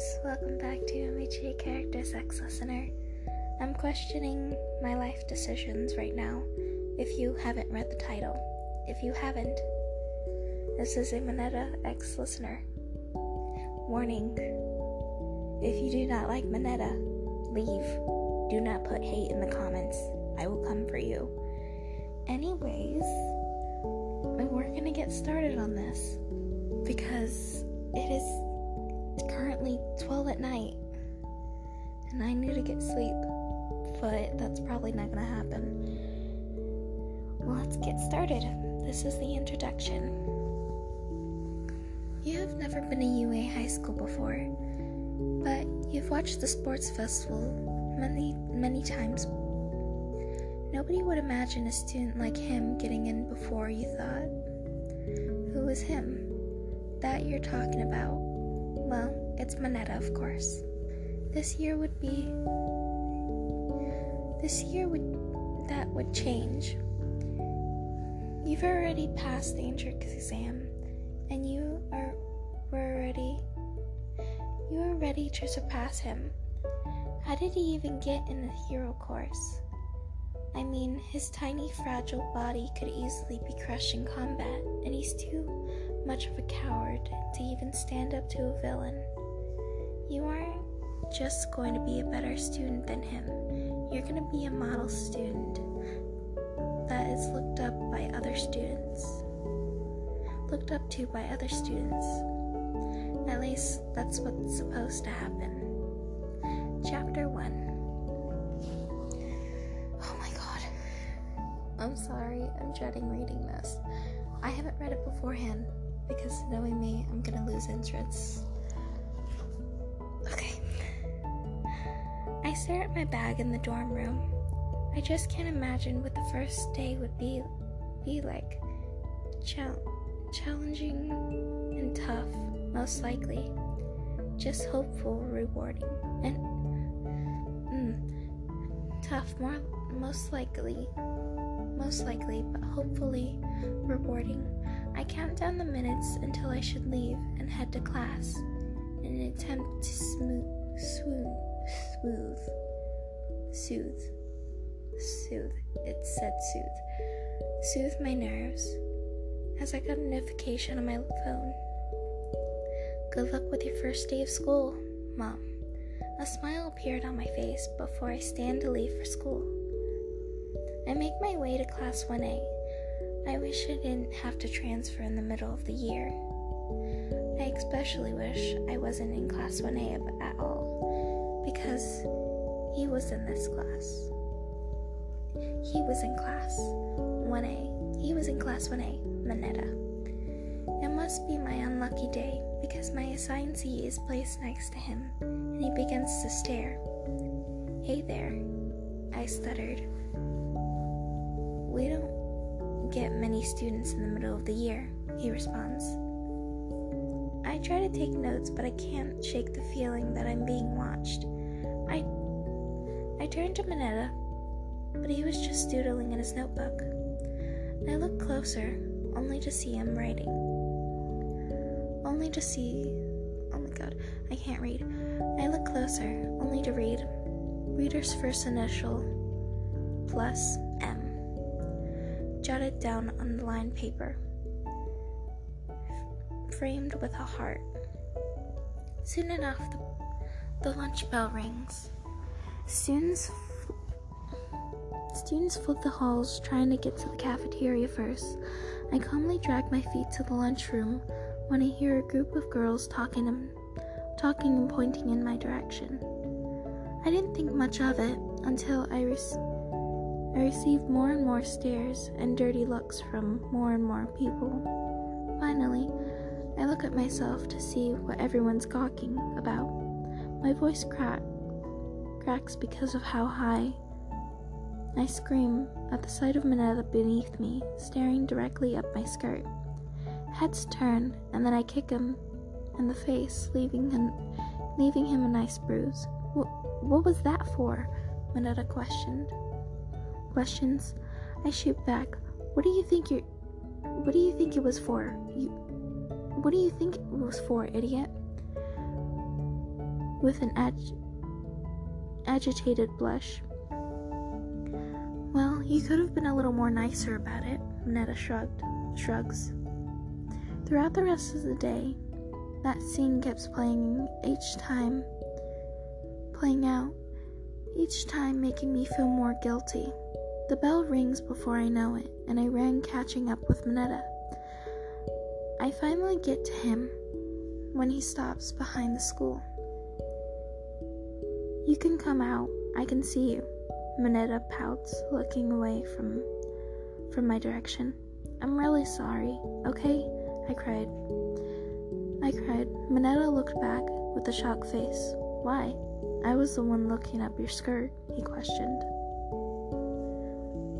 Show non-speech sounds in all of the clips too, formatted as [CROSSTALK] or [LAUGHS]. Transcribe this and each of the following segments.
friends, welcome back to MHA Character Sex Listener. I'm questioning my life decisions right now. If you haven't read the title, if you haven't, this is a Mineta X listener. Warning if you do not like Mineta, leave. Do not put hate in the comments. I will come for you. Anyways, we're gonna get started on this because it is currently 12 at night and I need to get sleep, but that's probably not gonna happen. Let's get started. This is the introduction. You have never been a UA high school before, but you've watched the sports festival many, many times. Nobody would imagine a student like him getting in before you thought. Who was him? That you're talking about. Well, it's Mineta, of course. This year would be. This year would. That would change. You've already passed the entrance exam, and you are were ready. You are ready to surpass him. How did he even get in the hero course? I mean, his tiny, fragile body could easily be crushed in combat, and he's too much of a coward to even stand up to a villain. You aren't just going to be a better student than him, you're going to be a model student that is looked up by other students. Looked up to by other students. At least that's what's supposed to happen. Chapter 1 Oh my god. I'm sorry, I'm dreading reading this. I haven't read it beforehand because knowing me, I'm gonna lose interest. Okay. I stare at my bag in the dorm room. I just can't imagine what the first day would be be like. Chal- challenging and tough, most likely. Just hopeful, rewarding, and mm, tough, more most likely, most likely, but hopefully rewarding. I count down the minutes until I should leave and head to class in an attempt to smooth, swoon, smooth, soothe, soothe. It said soothe, soothe my nerves. As I got a notification on my phone. Good luck with your first day of school, Mom. A smile appeared on my face before I stand to leave for school. I make my way to Class 1A. I wish I didn't have to transfer in the middle of the year. I especially wish I wasn't in Class 1A at all, because he was in this class. He was in Class 1A. He was in Class 1A, Mineta. It must be my unlucky day because my assigned Z is placed next to him and he begins to stare. Hey there, I stuttered. We don't get many students in the middle of the year, he responds. I try to take notes, but I can't shake the feeling that I'm being watched. I I turn to Mineta, but he was just doodling in his notebook. I look closer, only to see him writing. Only to see. Oh my god, I can't read. I look closer, only to read. Reader's first initial plus. Jotted down on the lined paper. Framed with a heart. Soon enough, the, the lunch bell rings. Students Students flood the halls trying to get to the cafeteria first. I calmly drag my feet to the lunchroom when I hear a group of girls talking and, talking and pointing in my direction. I didn't think much of it until I, re- I received more and more stares and dirty looks from more and more people. Finally, I look at myself to see what everyone's gawking about. My voice crack- cracks because of how high I scream at the sight of Mineta beneath me, staring directly up my skirt. Heads turn, and then I kick him in the face, leaving him, leaving him a nice bruise. Wh- what was that for? Mineta questioned. Questions. I shoot back. What do you think you What do you think it was for? You. What do you think it was for, idiot? with an ag- agitated blush. Well, you could have been a little more nicer about it, Mineta shrugged. Shrugs. Throughout the rest of the day, that scene kept playing each time, playing out, each time making me feel more guilty. The bell rings before I know it, and I ran catching up with Mineta. I finally get to him when he stops behind the school. You can come out, I can see you. Mineta pouts, looking away from from my direction. I'm really sorry, okay? I cried. I cried. Mineta looked back with a shocked face. Why? I was the one looking up your skirt, he questioned.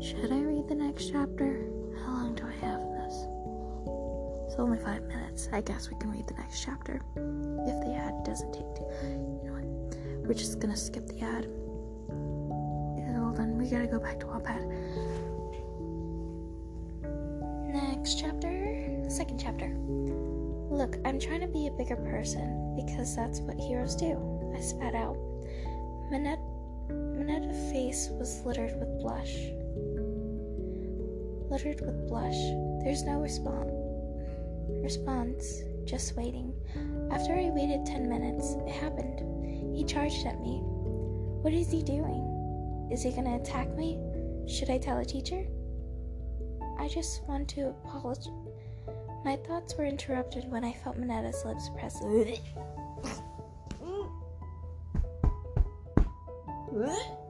Should I read the next chapter? How long do I have this? It's only five minutes. I guess we can read the next chapter. If the ad doesn't take too. You know what? We're just gonna skip the ad. Hold on, we gotta go back to Wattpad. Next chapter, second chapter. Look, I'm trying to be a bigger person because that's what heroes do. I spat out. Minette, Mineta's face was littered with blush. Littered with blush. There's no response. Response. Just waiting. After I waited ten minutes, it happened. He charged at me. What is he doing? Is he gonna attack me? Should I tell a teacher? I just want to apologize. My thoughts were interrupted when I felt Mineta's lips press. [LAUGHS] [LAUGHS]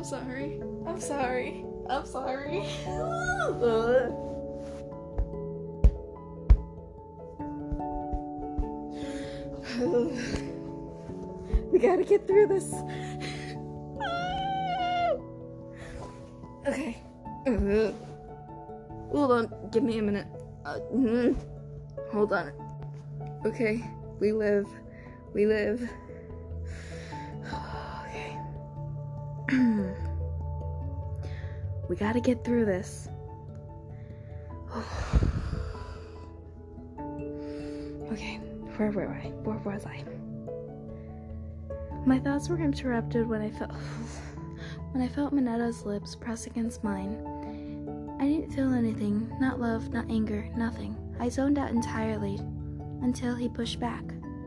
I'm sorry. I'm sorry. I'm sorry. we gotta get through this. okay. Hold on. Give me a minute. Uh, mm, hold on. Okay. We live. We live. [SIGHS] Okay. [CLEARS THROAT] we gotta get through this. okay. Where were I? Where was I? My thoughts were interrupted when I felt when I felt Mineta's lips press against mine. I didn't feel anything, not love, not anger, nothing. I zoned out entirely until he pushed back.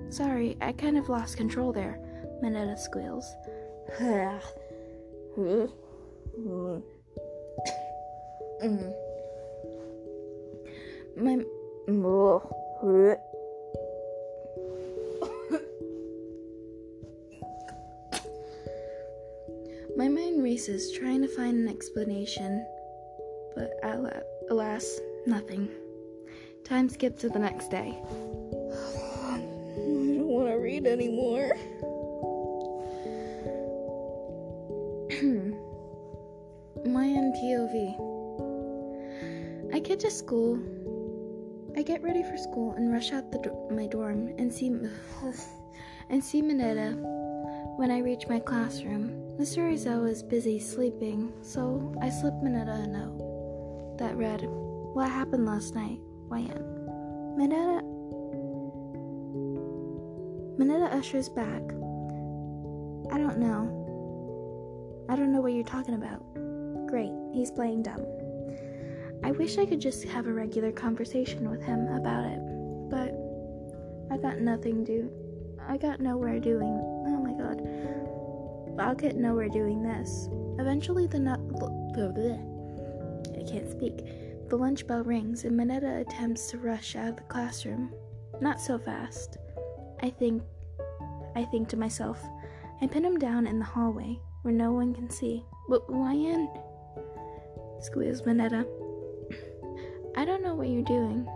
Sorry, I kind of lost control there, Mineta squeals. Mm. My My mind races trying to find an explanation, but alas, nothing. Time skipped to the next day. [SIGHS] I don't want to read anymore. [CLEARS THROAT] My MPOV. Get to school. I get ready for school and rush out do- my dorm and see [SIGHS] and see Mineta when I reach my classroom. Mr. Aizawa is busy sleeping, so I slip Mineta a note that read, What happened last night? Wyan. Mineta. Mineta ushers back. I don't know. I don't know what you're talking about. Great, he's playing dumb. I wish I could just have a regular conversation with him about it, but I got nothing to. I got nowhere doing. Oh my god. I'll get nowhere doing this. Eventually, the nut. I can't speak. The lunch bell rings, and Mineta attempts to rush out of the classroom. Not so fast. I think. I think to myself. I pin him down in the hallway where no one can see. But why in? Squeals Mineta. I don't know what you're doing,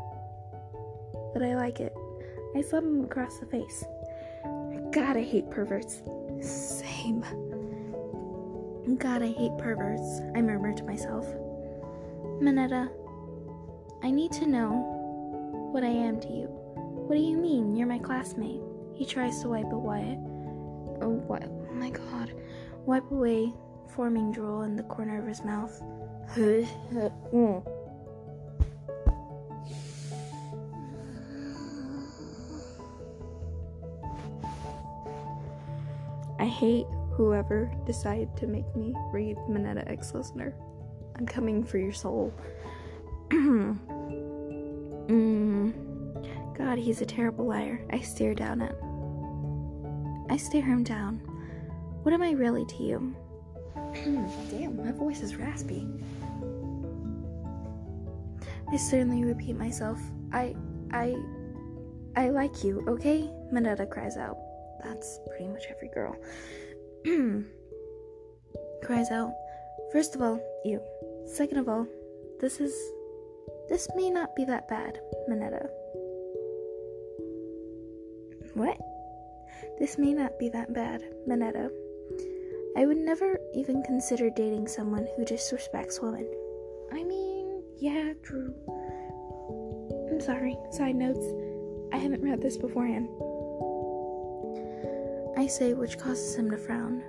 but I like it. I slap him across the face. God, I hate perverts. Same. God, I hate perverts, I murmur to myself. Mineta, I need to know what I am to you. What do you mean? You're my classmate. He tries to wipe away. Oh, what? Oh my god. Wipe away forming drool in the corner of his mouth. [LAUGHS] Mm. I hate whoever decided to make me read Mineta X Listener. I'm coming for your soul. [CLEARS THROAT] mm. God, he's a terrible liar. I stare down at. I stare him down. What am I really to you? [CLEARS THROAT] Damn, my voice is raspy. I certainly repeat myself. I, I, I like you, okay? Mineta cries out. That's pretty much every girl. [CLEARS THROAT] cries out. First of all, you. Second of all, this is. This may not be that bad, Mineta. What? This may not be that bad, Mineta. I would never even consider dating someone who disrespects women. I mean, yeah, true. I'm sorry. Side notes. I haven't read this beforehand. I say, which causes him to frown.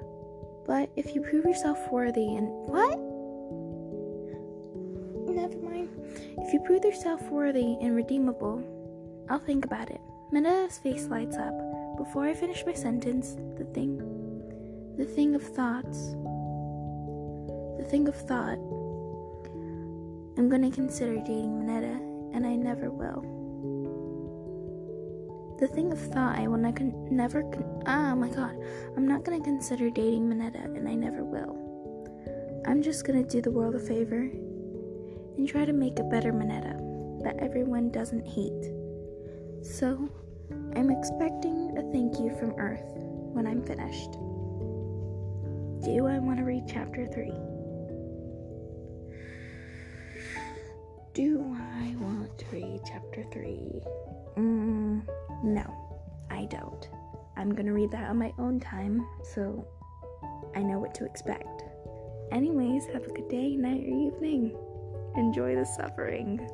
But if you prove yourself worthy and. What? Never mind. If you prove yourself worthy and redeemable, I'll think about it. Mineta's face lights up. Before I finish my sentence, the thing. The thing of thoughts. The thing of thought. I'm gonna consider dating Mineta, and I never will. The thing of thought I will ne- never. Con- ah, my god. I'm not gonna consider dating Mineta, and I never will. I'm just gonna do the world a favor and try to make a better Mineta that everyone doesn't hate. So, I'm expecting a thank you from Earth when I'm finished. Do I want to read chapter 3? Do I want to read chapter 3? Mm, no, I don't. I'm gonna read that on my own time, so I know what to expect. Anyways, have a good day, night, or evening. Enjoy the suffering.